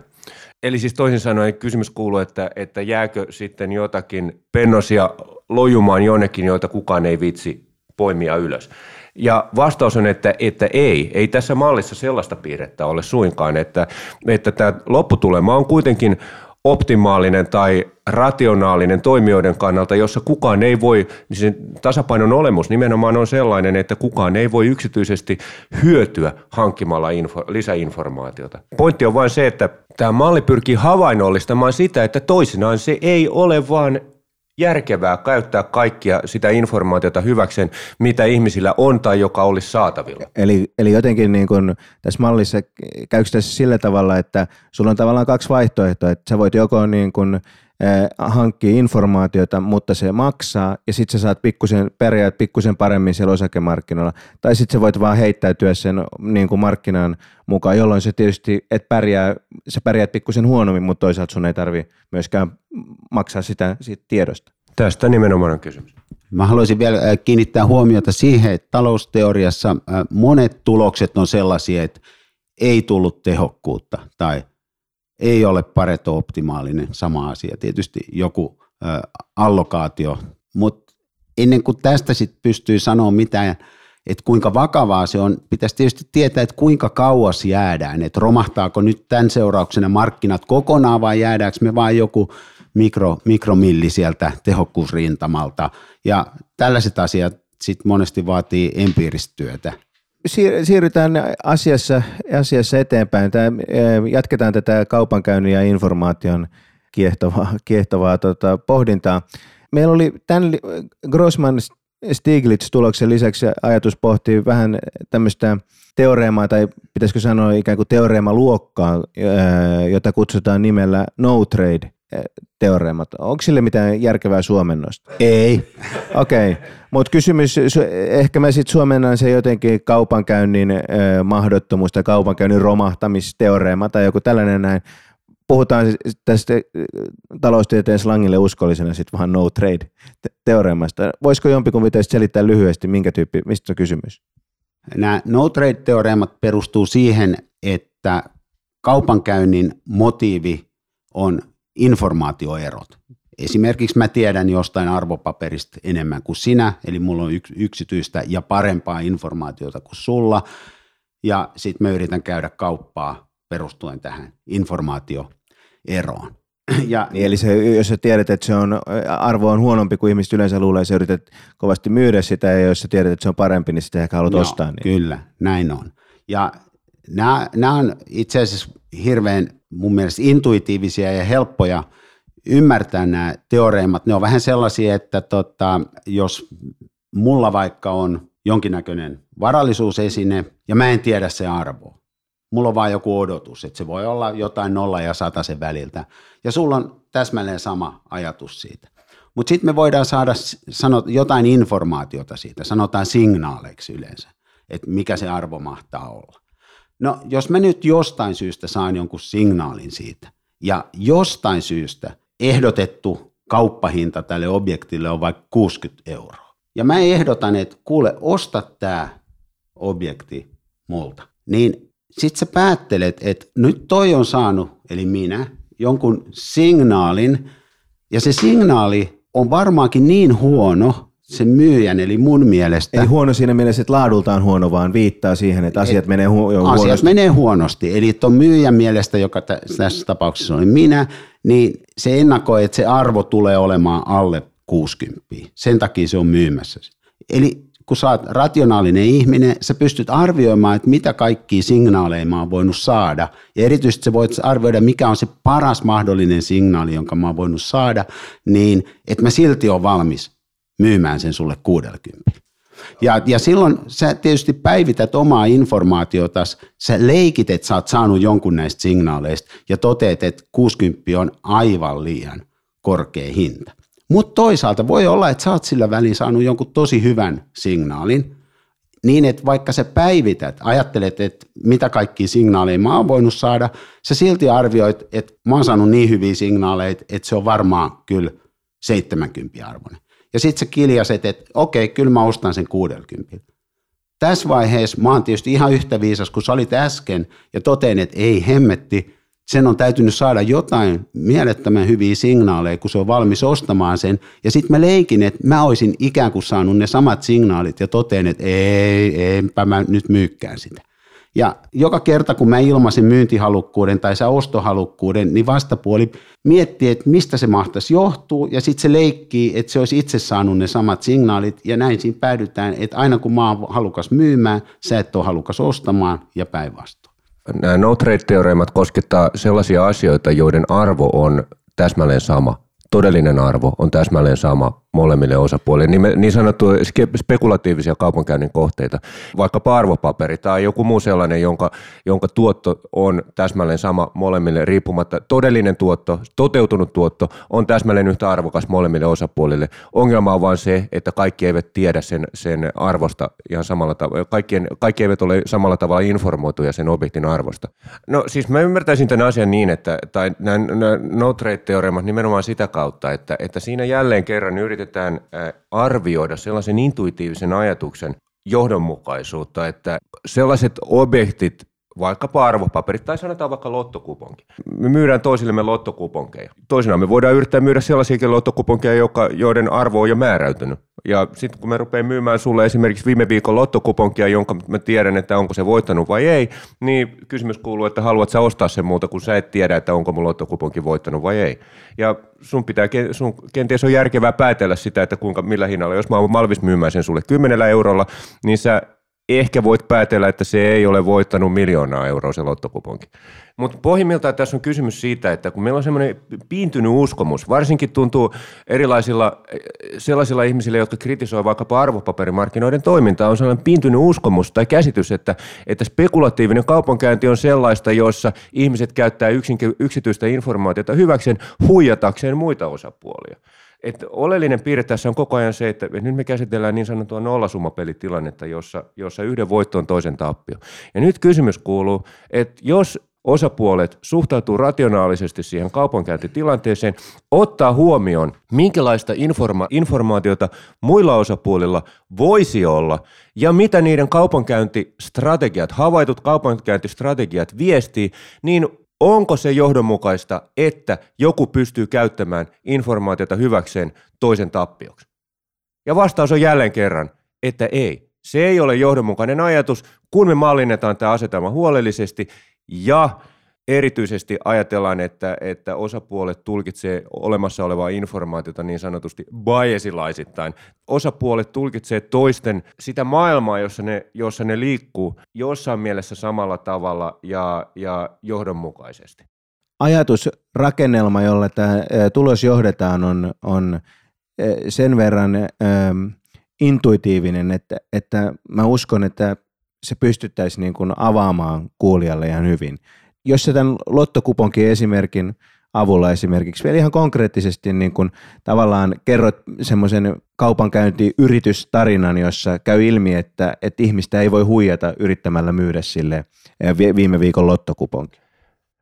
Eli siis toisin sanoen kysymys kuuluu, että, että jääkö sitten jotakin pennosia lojumaan jonnekin, joita kukaan ei vitsi poimia ylös. Ja vastaus on, että, että ei. Ei tässä mallissa sellaista piirrettä ole suinkaan, että, että tämä lopputulema on kuitenkin optimaalinen tai rationaalinen toimijoiden kannalta, jossa kukaan ei voi, niin sen tasapainon olemus nimenomaan on sellainen, että kukaan ei voi yksityisesti hyötyä hankkimalla info, lisäinformaatiota. Pointti on vain se, että tämä malli pyrkii havainnollistamaan sitä, että toisinaan se ei ole vaan järkevää käyttää kaikkia sitä informaatiota hyväkseen, mitä ihmisillä on tai joka olisi saatavilla. Eli, eli jotenkin niin kun tässä mallissa käykö tässä sillä tavalla, että sulla on tavallaan kaksi vaihtoehtoa, että sä voit joko niin kun hankkia informaatiota, mutta se maksaa ja sitten sä saat pikkusen, pärjäät pikkusen paremmin siellä osakemarkkinoilla. Tai sitten sä voit vaan heittäytyä sen niin kuin markkinan mukaan, jolloin se tietysti et pärjää, sä pärjäät pikkusen huonommin, mutta toisaalta sun ei tarvi myöskään maksaa sitä siitä tiedosta. Tästä nimenomaan on kysymys. Mä haluaisin vielä kiinnittää huomiota siihen, että talousteoriassa monet tulokset on sellaisia, että ei tullut tehokkuutta tai ei ole pareto optimaalinen, sama asia. Tietysti joku ä, allokaatio, mutta ennen kuin tästä sit pystyy sanoa mitään, että kuinka vakavaa se on, pitäisi tietysti tietää, että kuinka kauas jäädään, että romahtaako nyt tämän seurauksena markkinat kokonaan vai jäädäänkö me vain joku mikro, mikromilli sieltä tehokkuusrintamalta ja tällaiset asiat sitten monesti vaatii empiiristä työtä siirrytään asiassa, asiassa eteenpäin. Tämä, jatketaan tätä kaupankäynnin ja informaation kiehtovaa, kiehtovaa tota, pohdintaa. Meillä oli tämän Grossman Stiglitz-tuloksen lisäksi ajatus pohtii vähän tämmöistä teoreemaa, tai pitäisikö sanoa ikään kuin teoreemaluokkaa, jota kutsutaan nimellä no trade teoreemat. Onko sille mitään järkevää suomennosta? Ei. Okei, okay. mutta kysymys, ehkä mä sitten suomennan se jotenkin kaupankäynnin äh, mahdottomuus tai kaupankäynnin romahtamisteoreema tai joku tällainen näin. Puhutaan tästä taloustieteen slangille uskollisena sitten vaan no trade teoreemasta. Voisiko jompikumpi teistä selittää lyhyesti, minkä tyyppi, mistä on kysymys? Nämä no trade-teoreemat perustuu siihen, että kaupankäynnin motiivi on informaatioerot. Esimerkiksi mä tiedän jostain arvopaperista enemmän kuin sinä, eli mulla on yksityistä ja parempaa informaatiota kuin sulla, ja sitten mä yritän käydä kauppaa perustuen tähän informaatioeroon. Ja, niin, eli se, jos sä tiedät, että se on, arvo on huonompi kuin ihmiset yleensä luulee, sä yrität kovasti myydä sitä, ja jos sä tiedät, että se on parempi, niin sitten ehkä haluat Joo, ostaa. Niin. Kyllä, näin on. Ja nämä, nämä on itse asiassa hirveän mun mielestä intuitiivisia ja helppoja ymmärtää nämä teoreemat. Ne on vähän sellaisia, että tota, jos mulla vaikka on jonkinnäköinen varallisuusesine ja mä en tiedä se arvoa, mulla on vain joku odotus, että se voi olla jotain nolla ja sata sen väliltä. Ja sulla on täsmälleen sama ajatus siitä. Mutta sitten me voidaan saada sanot, jotain informaatiota siitä, sanotaan signaaleiksi yleensä, että mikä se arvo mahtaa olla. No jos mä nyt jostain syystä saan jonkun signaalin siitä, ja jostain syystä ehdotettu kauppahinta tälle objektille on vaikka 60 euroa, ja mä ehdotan, että kuule, osta tämä objekti multa, niin sit sä päättelet, että nyt toi on saanut, eli minä, jonkun signaalin, ja se signaali on varmaankin niin huono, sen myyjän, eli mun mielestä... Ei huono siinä mielessä, että laadultaan huono, vaan viittaa siihen, että asiat menee hu- huonosti. Asiat menee huonosti. Eli tuon myyjän mielestä, joka tässä tapauksessa oli minä, niin se ennakoi, että se arvo tulee olemaan alle 60. Sen takia se on myymässä. Eli kun sä oot rationaalinen ihminen, sä pystyt arvioimaan, että mitä kaikkia signaaleja mä oon voinut saada. Ja erityisesti sä voit arvioida, mikä on se paras mahdollinen signaali, jonka mä oon voinut saada, niin että mä silti on valmis myymään sen sulle 60. Ja, ja silloin sä tietysti päivität omaa informaatiota, sä leikit, että sä oot saanut jonkun näistä signaaleista ja toteet, että 60 on aivan liian korkea hinta. Mutta toisaalta voi olla, että sä oot sillä välin saanut jonkun tosi hyvän signaalin, niin että vaikka sä päivität, ajattelet, että mitä kaikkia signaaleja mä oon voinut saada, sä silti arvioit, että mä oon saanut niin hyviä signaaleja, että se on varmaan kyllä 70 arvoinen. Ja sitten sä kiljaset, että okei, kyllä mä ostan sen 60. Tässä vaiheessa mä oon tietysti ihan yhtä viisas kuin sä olit äsken ja totean, että ei hemmetti, sen on täytynyt saada jotain mielettömän hyviä signaaleja, kun se on valmis ostamaan sen. Ja sitten mä leikin, että mä olisin ikään kuin saanut ne samat signaalit ja toteen, että ei, enpä mä nyt myykkään sitä. Ja joka kerta, kun mä ilmaisen myyntihalukkuuden tai sä ostohalukkuuden, niin vastapuoli miettii, että mistä se mahtaisi johtuu, ja sitten se leikkii, että se olisi itse saanut ne samat signaalit, ja näin siinä päädytään, että aina kun mä oon halukas myymään, sä et ole halukas ostamaan, ja päinvastoin. Nämä no trade-teoreemat koskettaa sellaisia asioita, joiden arvo on täsmälleen sama. Todellinen arvo on täsmälleen sama molemmille osapuolille. Niin, niin sanottu spekulatiivisia kaupankäynnin kohteita, vaikka arvopaperi tai joku muu sellainen, jonka, jonka tuotto on täsmälleen sama molemmille riippumatta. Todellinen tuotto, toteutunut tuotto on täsmälleen yhtä arvokas molemmille osapuolille. Ongelma on vain se, että kaikki eivät tiedä sen, sen arvosta ihan samalla tavalla. Kaikkien, kaikki eivät ole samalla tavalla informoituja sen objektin arvosta. No siis mä ymmärtäisin tämän asian niin, että tai nämä no trade-teoremat nimenomaan sitä kautta, että, että siinä jälleen kerran yritetään yritetään arvioida sellaisen intuitiivisen ajatuksen johdonmukaisuutta, että sellaiset objektit, vaikkapa arvopaperit tai sanotaan vaikka lottokuponki. Me myydään toisillemme lottokuponkeja. Toisinaan me voidaan yrittää myydä sellaisiakin lottokuponkeja, joiden arvo on jo määräytynyt. Ja sitten kun me rupean myymään sulle esimerkiksi viime viikon lottokuponkia, jonka mä tiedän, että onko se voittanut vai ei, niin kysymys kuuluu, että haluat sä ostaa sen muuta, kun sä et tiedä, että onko mun lottokuponki voittanut vai ei. Ja sun pitää, sun kenties on järkevää päätellä sitä, että kuinka, millä hinnalla. Jos mä oon valmis myymään sen sulle 10 eurolla, niin sä ehkä voit päätellä, että se ei ole voittanut miljoonaa euroa se lottokuponki. Mutta pohjimmiltaan tässä on kysymys siitä, että kun meillä on semmoinen piintynyt uskomus, varsinkin tuntuu erilaisilla sellaisilla ihmisillä, jotka kritisoivat vaikkapa arvopaperimarkkinoiden toimintaa, on sellainen piintynyt uskomus tai käsitys, että, että spekulatiivinen kaupankäynti on sellaista, jossa ihmiset käyttää yksin, yksityistä informaatiota hyväkseen huijatakseen muita osapuolia. Et oleellinen piirre tässä on koko ajan se, että nyt me käsitellään niin sanottua nollasummapelitilannetta, jossa, jossa yhden voitto on toisen tappio. Ja nyt kysymys kuuluu, että jos osapuolet suhtautuu rationaalisesti siihen kaupankäyntitilanteeseen, ottaa huomioon, minkälaista informa- informaatiota muilla osapuolilla voisi olla ja mitä niiden kaupankäyntistrategiat, havaitut kaupankäyntistrategiat viestii, niin onko se johdonmukaista, että joku pystyy käyttämään informaatiota hyväkseen toisen tappioksi? Ja vastaus on jälleen kerran, että ei. Se ei ole johdonmukainen ajatus, kun me mallinnetaan tämä asetelma huolellisesti ja erityisesti ajatellaan, että, että osapuolet tulkitsee olemassa olevaa informaatiota niin sanotusti biasilaisittain. Osapuolet tulkitsee toisten sitä maailmaa, jossa ne, jossa ne liikkuu jossain mielessä samalla tavalla ja, ja johdonmukaisesti. Ajatusrakennelma, jolla tämä tulos johdetaan, on, on sen verran ähm, intuitiivinen, että, että mä uskon, että se pystyttäisiin niin kuin avaamaan kuulijalle ihan hyvin. Jos se tämän lottokuponkin esimerkin avulla esimerkiksi vielä ihan konkreettisesti niin kuin tavallaan kerrot semmoisen kaupankäyntiyritystarinan, jossa käy ilmi, että, että ihmistä ei voi huijata yrittämällä myydä sille viime viikon lottokuponki.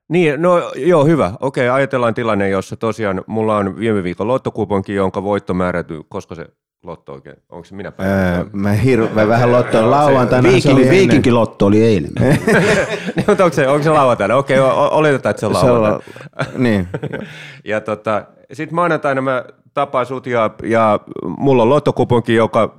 Niin, no joo, hyvä. Okei, ajatellaan tilanne, jossa tosiaan mulla on viime viikon lottokuponki, jonka voitto määrätyy, koska se lotto oikein? Onko se minä Öö, päivänä? mä, hiru, mä vähän lottoon lauantaina. viikinkin lotto oli eilen. Niin, mutta onko se, onko se lauantaina? Okei, o- o- oletetaan, että se on Se on, lauantaina. niin, Ja tota, sitten maanantaina mä tapaan sut ja, ja mulla on lottokuponki, joka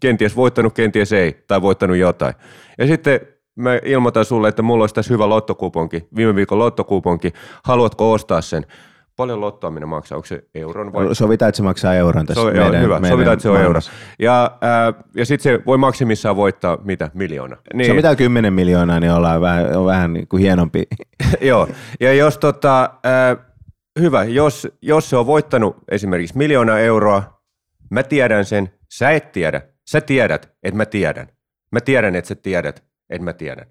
kenties voittanut, kenties ei, tai voittanut jotain. Ja sitten mä ilmoitan sulle, että mulla olisi tässä hyvä lottokuponki, viime viikon lottokuponki, haluatko ostaa sen? Paljon lottoaminen maksaa, onko se euron vai? sovitaan, että se maksaa euron tässä on, joo, hyvä, sovitaan, että se on euro. Ja, ää, ja sitten se voi maksimissaan voittaa, mitä, miljoona. Niin. Se mitä 10 miljoonaa, niin ollaan vähän, on vähän niin kuin hienompi. Joo, ja jos tota, äh, hyvä, jos, jos se on voittanut esimerkiksi miljoona euroa, mä tiedän sen, sä et tiedä, sä tiedät, että mä tiedän. Mä tiedän, että sä tiedät, että mä tiedän.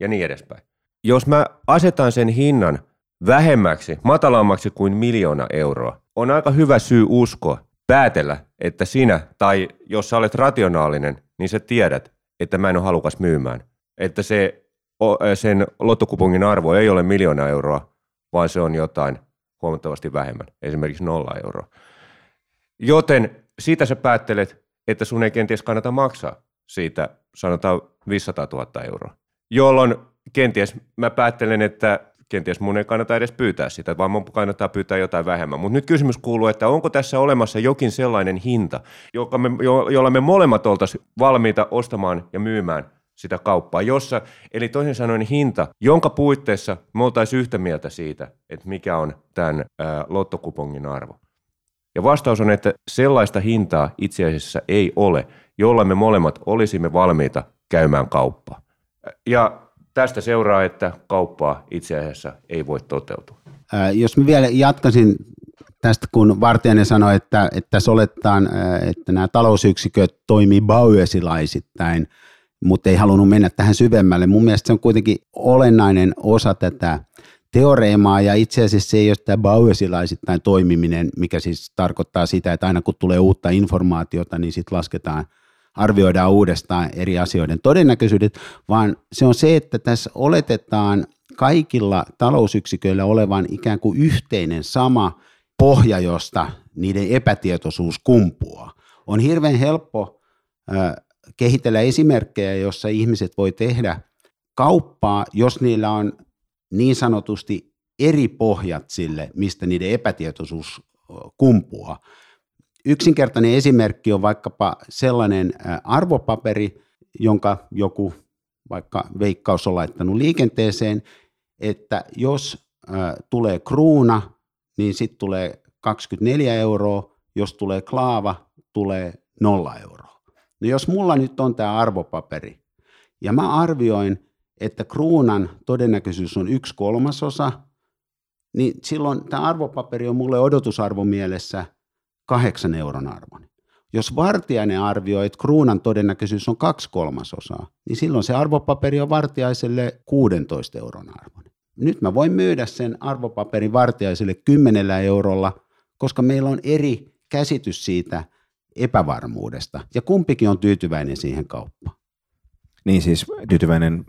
Ja niin edespäin. Jos mä asetan sen hinnan vähemmäksi, matalammaksi kuin miljoona euroa, on aika hyvä syy uskoa, päätellä, että sinä, tai jos sä olet rationaalinen, niin sä tiedät, että mä en ole halukas myymään. Että se, sen lottokupongin arvo ei ole miljoona euroa, vaan se on jotain huomattavasti vähemmän, esimerkiksi nolla euroa. Joten siitä sä päättelet, että sun ei kenties kannata maksaa siitä, sanotaan 500 000 euroa. Jolloin kenties mä päättelen, että kenties mun ei kannata edes pyytää sitä, vaan mun kannattaa pyytää jotain vähemmän. Mutta nyt kysymys kuuluu, että onko tässä olemassa jokin sellainen hinta, joka me, jo, jolla me molemmat oltaisiin valmiita ostamaan ja myymään sitä kauppaa, jossa, eli toisin sanoen hinta, jonka puitteissa me oltaisiin yhtä mieltä siitä, että mikä on tämän ää, lottokupongin arvo. Ja vastaus on, että sellaista hintaa itse asiassa ei ole, jolla me molemmat olisimme valmiita käymään kauppaa. Ja tästä seuraa, että kauppaa itse asiassa ei voi toteutua. Jos mä vielä jatkaisin tästä, kun Vartijainen sanoi, että, että tässä oletetaan, ää, että nämä talousyksiköt toimii bauesilaisittain, mutta ei halunnut mennä tähän syvemmälle. Mun mielestä se on kuitenkin olennainen osa tätä teoreemaa, ja itse asiassa se ei ole tämä bauesilaisittain toimiminen, mikä siis tarkoittaa sitä, että aina kun tulee uutta informaatiota, niin sitten lasketaan, arvioidaan uudestaan eri asioiden todennäköisyydet, vaan se on se, että tässä oletetaan kaikilla talousyksiköillä olevan ikään kuin yhteinen sama pohja, josta niiden epätietoisuus kumpuaa. On hirveän helppo kehitellä esimerkkejä, jossa ihmiset voi tehdä kauppaa, jos niillä on niin sanotusti eri pohjat sille, mistä niiden epätietoisuus kumpuaa. Yksinkertainen esimerkki on vaikkapa sellainen arvopaperi, jonka joku vaikka veikkaus on laittanut liikenteeseen, että jos tulee kruuna, niin sitten tulee 24 euroa, jos tulee klaava, tulee 0 euroa. No jos mulla nyt on tämä arvopaperi, ja mä arvioin, että kruunan todennäköisyys on yksi kolmasosa, niin silloin tämä arvopaperi on mulle odotusarvo mielessä kahdeksan euron arvon. Jos vartijainen arvioi, että kruunan todennäköisyys on kaksi kolmasosaa, niin silloin se arvopaperi on vartijaiselle 16 euron arvon. Nyt mä voin myydä sen arvopaperin vartijaiselle 10 eurolla, koska meillä on eri käsitys siitä epävarmuudesta, ja kumpikin on tyytyväinen siihen kauppaan. Niin siis tyytyväinen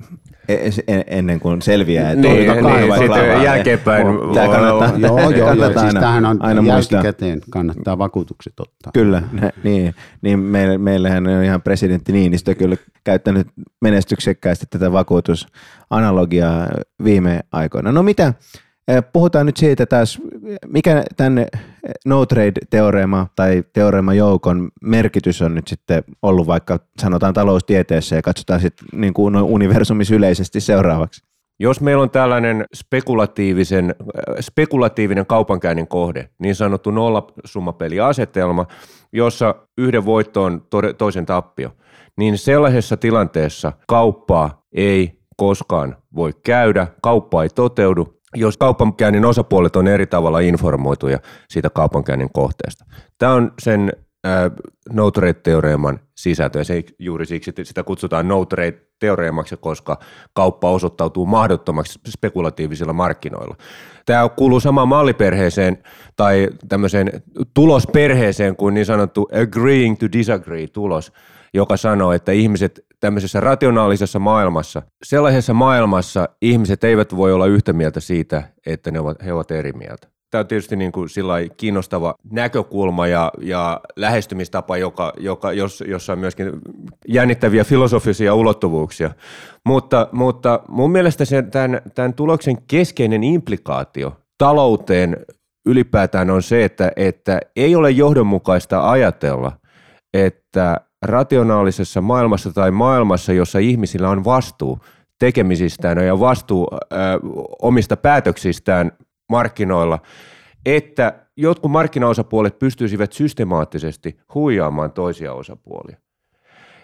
e- e- ennen kuin selviää, että Niin, oliko niin, vai sitten jälkeenpäin Tämä kannattaa, Joo, joo, joo. kannattaa Siis tämähän on aina muistaa. jälkikäteen, kannattaa vakuutukset ottaa. Kyllä, niin, niin meille, meillähän on ihan presidentti Niinistö kyllä käyttänyt menestyksekkäästi tätä vakuutusanalogiaa viime aikoina. No mitä, puhutaan nyt siitä taas, mikä tänne no trade-teoreema tai teoreemajoukon merkitys on nyt sitten ollut vaikka sanotaan taloustieteessä ja katsotaan sitten niin kuin universumissa yleisesti seuraavaksi. Jos meillä on tällainen spekulatiivisen, spekulatiivinen kaupankäynnin kohde, niin sanottu nollasummapeliasetelma, jossa yhden voitto on to- toisen tappio, niin sellaisessa tilanteessa kauppaa ei koskaan voi käydä, kauppa ei toteudu, jos kaupankäynnin osapuolet on eri tavalla informoituja siitä kaupankäynnin kohteesta. Tämä on sen no trade-teoreeman sisältö, ja se juuri siksi sitä kutsutaan no trade-teoreemaksi, koska kauppa osoittautuu mahdottomaksi spekulatiivisilla markkinoilla. Tämä kuuluu samaan malliperheeseen tai tämmöiseen tulosperheeseen kuin niin sanottu agreeing to disagree tulos, joka sanoo, että ihmiset tämmöisessä rationaalisessa maailmassa, sellaisessa maailmassa ihmiset eivät voi olla yhtä mieltä siitä, että ne ovat, he ovat eri mieltä. tämä on tietysti niin kuin kiinnostava näkökulma ja, ja lähestymistapa, joka, joka, jos, jossa on myöskin jännittäviä filosofisia ulottuvuuksia. Mutta, mutta mun mielestä sen, tämän, tämän tuloksen keskeinen implikaatio talouteen ylipäätään on se, että, että ei ole johdonmukaista ajatella, että rationaalisessa maailmassa tai maailmassa, jossa ihmisillä on vastuu tekemisistään ja vastuu ö, omista päätöksistään markkinoilla, että jotkut markkinaosapuolet pystyisivät systemaattisesti huijaamaan toisia osapuolia.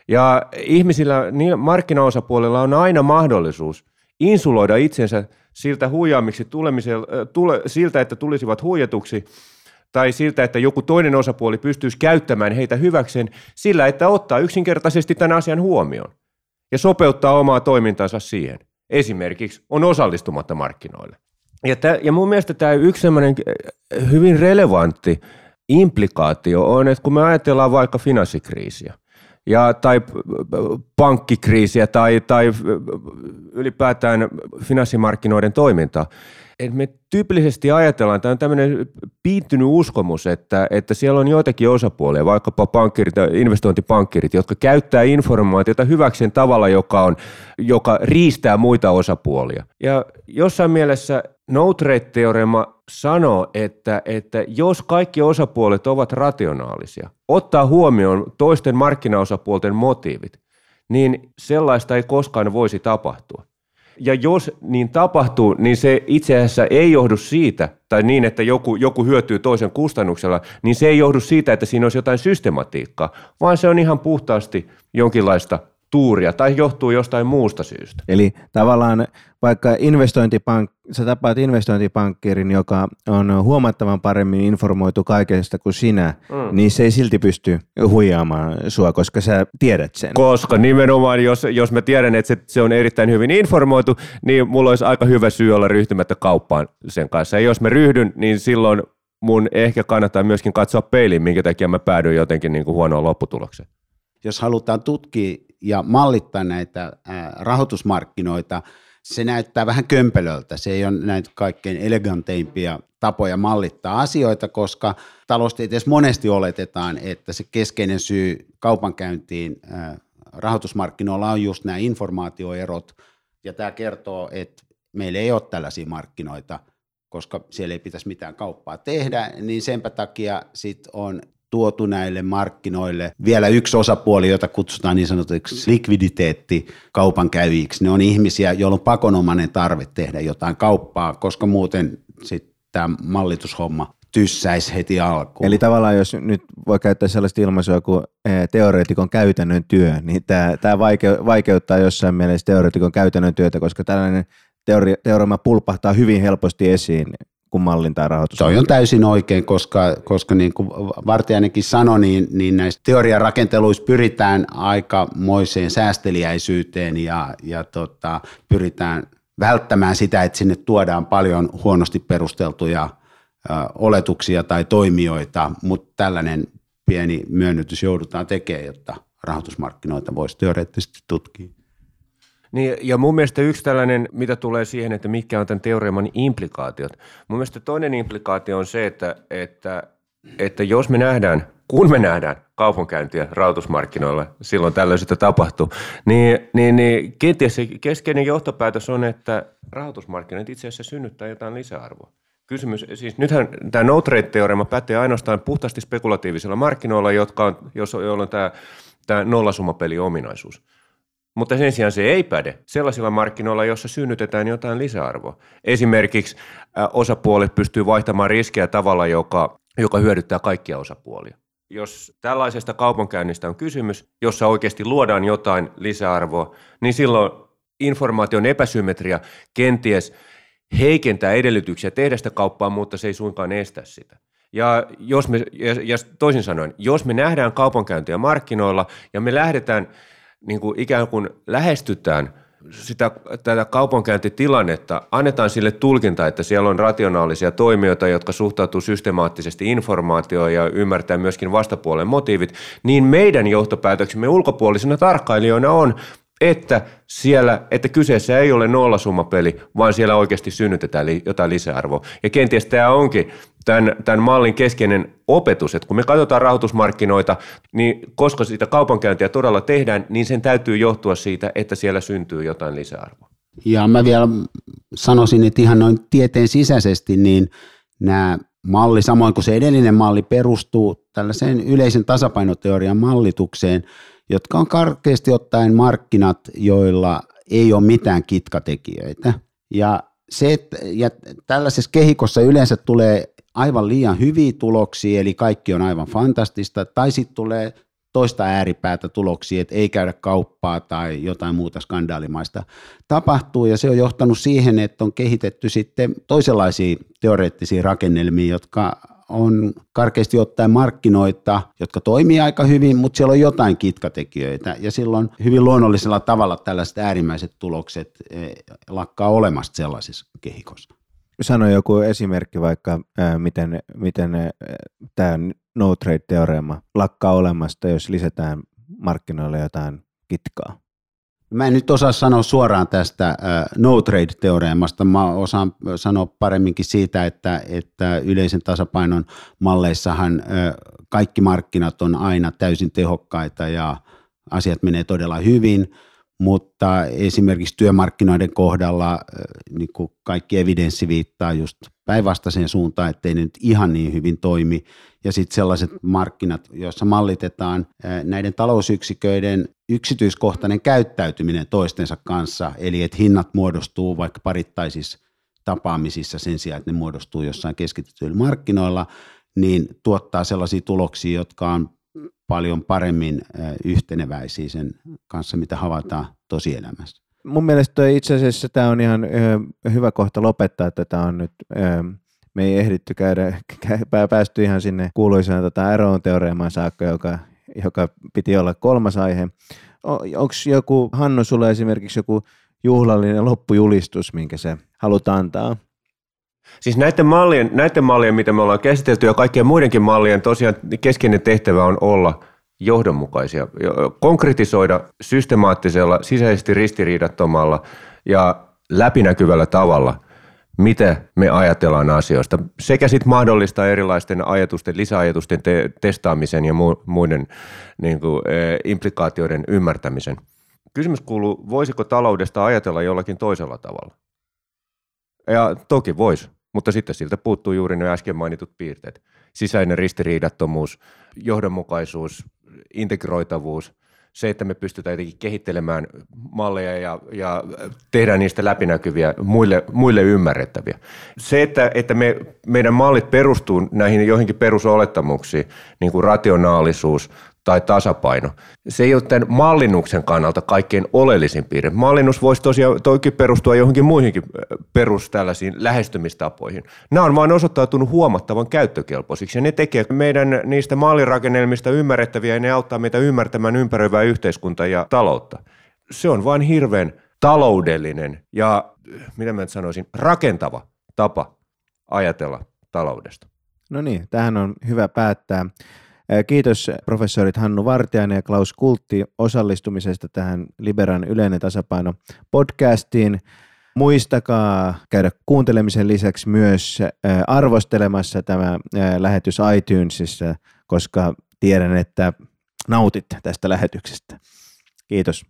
Ja ihmisillä, niin markkinaosapuolilla on aina mahdollisuus insuloida itsensä siltä huijaamiksi tule, siltä, että tulisivat huijatuksi, tai siltä, että joku toinen osapuoli pystyisi käyttämään heitä hyväkseen sillä, että ottaa yksinkertaisesti tämän asian huomioon ja sopeuttaa omaa toimintansa siihen. Esimerkiksi on osallistumatta markkinoille. Ja, tämä, ja mun mielestä tämä yksi sellainen äh, hyvin relevantti implikaatio on, että kun me ajatellaan vaikka finanssikriisiä ja, tai pankkikriisiä tai, tai ylipäätään finanssimarkkinoiden toimintaa, et me tyypillisesti ajatellaan, tämä on tämmöinen piittynyt uskomus, että, että siellä on joitakin osapuolia, vaikkapa pankkirit, investointipankkirit, jotka käyttää informaatiota hyväkseen tavalla, joka, on, joka riistää muita osapuolia. Ja jossain mielessä no teorema sanoo, että, että jos kaikki osapuolet ovat rationaalisia, ottaa huomioon toisten markkinaosapuolten motiivit, niin sellaista ei koskaan voisi tapahtua. Ja jos niin tapahtuu, niin se itse asiassa ei johdu siitä, tai niin, että joku, joku hyötyy toisen kustannuksella, niin se ei johdu siitä, että siinä olisi jotain systematiikkaa, vaan se on ihan puhtaasti jonkinlaista tuuria tai johtuu jostain muusta syystä. Eli tavallaan vaikka investointipank, sä tapaat investointipankkirin, joka on huomattavan paremmin informoitu kaikesta kuin sinä, mm. niin se ei silti pysty huijaamaan sua, koska sä tiedät sen. Koska nimenomaan, jos, jos mä tiedän, että se, se on erittäin hyvin informoitu, niin mulla olisi aika hyvä syy olla ryhtymättä kauppaan sen kanssa. Ja jos mä ryhdyn, niin silloin mun ehkä kannattaa myöskin katsoa peiliin, minkä takia mä päädyin jotenkin niin kuin huonoon lopputulokseen. Jos halutaan tutkia ja mallittaa näitä rahoitusmarkkinoita, se näyttää vähän kömpelöltä. Se ei ole näitä kaikkein eleganteimpia tapoja mallittaa asioita, koska taloustieteessä monesti oletetaan, että se keskeinen syy kaupankäyntiin rahoitusmarkkinoilla on just nämä informaatioerot, ja tämä kertoo, että meillä ei ole tällaisia markkinoita, koska siellä ei pitäisi mitään kauppaa tehdä, niin senpä takia sit on tuotu näille markkinoille vielä yksi osapuoli, jota kutsutaan niin sanotuksi likviditeetti kaupankäyjiksi. Ne on ihmisiä, joilla on pakonomainen tarve tehdä jotain kauppaa, koska muuten sitten tämä mallitushomma tyssäisi heti alkuun. Eli tavallaan jos nyt voi käyttää sellaista ilmaisua kuin eh, teoreetikon käytännön työ, niin tämä, tämä vaikeuttaa jossain mielessä teoreetikon käytännön työtä, koska tällainen teori, teorema pulpahtaa hyvin helposti esiin kuin mallin tai rahoitus. Toi on täysin oikein, koska, koska niin kuin Vartijainenkin sanoi, niin, niin näissä teoriarakenteluissa pyritään aikamoiseen säästeliäisyyteen ja, ja tota, pyritään välttämään sitä, että sinne tuodaan paljon huonosti perusteltuja oletuksia tai toimijoita, mutta tällainen pieni myönnytys joudutaan tekemään, jotta rahoitusmarkkinoita voisi teoreettisesti tutkia. Niin, ja mun mielestä yksi tällainen, mitä tulee siihen, että mitkä on tämän teoreeman implikaatiot. Mun mielestä toinen implikaatio on se, että, että, että jos me nähdään, kun me nähdään kaupankäyntiä rahoitusmarkkinoilla, silloin tällaisesta tapahtuu, niin, niin, niin kenties se keskeinen johtopäätös on, että rahoitusmarkkinat itse asiassa synnyttää jotain lisäarvoa. Kysymys, siis nythän tämä no trade-teorema pätee ainoastaan puhtaasti spekulatiivisilla markkinoilla, jotka on, jos, on tämä, tämä nollasumapeli-ominaisuus. Mutta sen sijaan se ei päde sellaisilla markkinoilla, jossa synnytetään jotain lisäarvoa. Esimerkiksi osapuolet pystyy vaihtamaan riskejä tavalla, joka, joka hyödyttää kaikkia osapuolia. Jos tällaisesta kaupankäynnistä on kysymys, jossa oikeasti luodaan jotain lisäarvoa, niin silloin informaation epäsymmetria kenties heikentää edellytyksiä tehdä sitä kauppaa, mutta se ei suinkaan estä sitä. Ja, jos me, ja, ja toisin sanoen, jos me nähdään kaupankäyntiä markkinoilla ja me lähdetään – niin kuin ikään kuin lähestytään sitä, tätä kaupankäyntitilannetta, annetaan sille tulkinta, että siellä on rationaalisia toimijoita, jotka suhtautuu systemaattisesti informaatioon ja ymmärtää myöskin vastapuolen motiivit, niin meidän johtopäätöksemme ulkopuolisina tarkkailijoina on, että, siellä, että kyseessä ei ole nollasummapeli, vaan siellä oikeasti synnytetään jotain lisäarvoa. Ja kenties tämä onkin tämän, tämän mallin keskeinen opetus, että kun me katsotaan rahoitusmarkkinoita, niin koska sitä kaupankäyntiä todella tehdään, niin sen täytyy johtua siitä, että siellä syntyy jotain lisäarvoa. Ja mä vielä sanoisin, että ihan noin tieteen sisäisesti, niin nämä malli, samoin kuin se edellinen malli, perustuu tällaiseen yleisen tasapainoteorian mallitukseen, jotka on karkeasti ottaen markkinat, joilla ei ole mitään kitkatekijöitä. Ja, se, että, ja tällaisessa kehikossa yleensä tulee aivan liian hyviä tuloksia, eli kaikki on aivan fantastista, tai sitten tulee toista ääripäätä tuloksia, että ei käydä kauppaa tai jotain muuta skandaalimaista tapahtuu, ja se on johtanut siihen, että on kehitetty sitten toisenlaisia teoreettisia rakennelmia, jotka on karkeasti ottaen markkinoita, jotka toimii aika hyvin, mutta siellä on jotain kitkatekijöitä ja silloin hyvin luonnollisella tavalla tällaiset äärimmäiset tulokset eh, lakkaa olemasta sellaisessa kehikossa. Sano joku esimerkki vaikka, miten, miten tämä no trade-teoreema lakkaa olemasta, jos lisätään markkinoille jotain kitkaa? Mä en nyt osaa sanoa suoraan tästä no trade-teoreemasta. Mä osaan sanoa paremminkin siitä, että, että yleisen tasapainon malleissahan kaikki markkinat on aina täysin tehokkaita ja asiat menee todella hyvin – mutta esimerkiksi työmarkkinoiden kohdalla niin kuin kaikki evidenssi viittaa just päinvastaiseen suuntaan, ettei ne nyt ihan niin hyvin toimi. Ja sitten sellaiset markkinat, joissa mallitetaan näiden talousyksiköiden yksityiskohtainen käyttäytyminen toistensa kanssa, eli että hinnat muodostuu vaikka parittaisissa tapaamisissa sen sijaan, että ne muodostuu jossain keskitytyillä markkinoilla, niin tuottaa sellaisia tuloksia, jotka on paljon paremmin yhteneväisiä sen kanssa, mitä havaitaan tosielämässä. Mun mielestä itse asiassa tämä on ihan hyvä kohta lopettaa, että tämä on nyt me ei ehditty käydä, päästy ihan sinne kuuluisaan tota Aron teoreemaan saakka, joka, joka piti olla kolmas aihe. Onko joku, Hannu, sulle esimerkiksi joku juhlallinen loppujulistus, minkä se haluat antaa? Siis näiden mallien, näiden mallien, mitä me ollaan käsitelty ja kaikkien muidenkin mallien tosiaan keskeinen tehtävä on olla johdonmukaisia, konkretisoida systemaattisella, sisäisesti ristiriidattomalla ja läpinäkyvällä tavalla, mitä me ajatellaan asioista, sekä sitten mahdollistaa erilaisten ajatusten, lisäajatusten te- testaamisen ja mu- muiden niin kuin, e, implikaatioiden ymmärtämisen. Kysymys kuuluu, voisiko taloudesta ajatella jollakin toisella tavalla? Ja toki voisi. Mutta sitten siltä puuttuu juuri ne äsken mainitut piirteet. Sisäinen ristiriidattomuus, johdonmukaisuus, integroitavuus, se, että me pystytään jotenkin kehittelemään malleja ja, ja tehdään niistä läpinäkyviä, muille, muille ymmärrettäviä. Se, että, että me, meidän mallit perustuu näihin joihinkin perusolettamuksiin, niin kuin rationaalisuus, tai tasapaino. Se ei ole tämän mallinnuksen kannalta kaikkein oleellisin piirre. Mallinnus voisi tosiaan toki perustua johonkin muihinkin perus tällaisiin lähestymistapoihin. Nämä on vain osoittautunut huomattavan käyttökelpoisiksi ja ne tekee meidän niistä mallirakennelmista ymmärrettäviä ja ne auttaa meitä ymmärtämään ympäröivää yhteiskuntaa ja taloutta. Se on vain hirveän taloudellinen ja, mitä mä sanoisin, rakentava tapa ajatella taloudesta. No niin, tähän on hyvä päättää. Kiitos professorit Hannu Vartiainen ja Klaus Kultti osallistumisesta tähän Liberan yleinen tasapaino podcastiin. Muistakaa käydä kuuntelemisen lisäksi myös arvostelemassa tämä lähetys iTunesissa, koska tiedän, että nautit tästä lähetyksestä. Kiitos.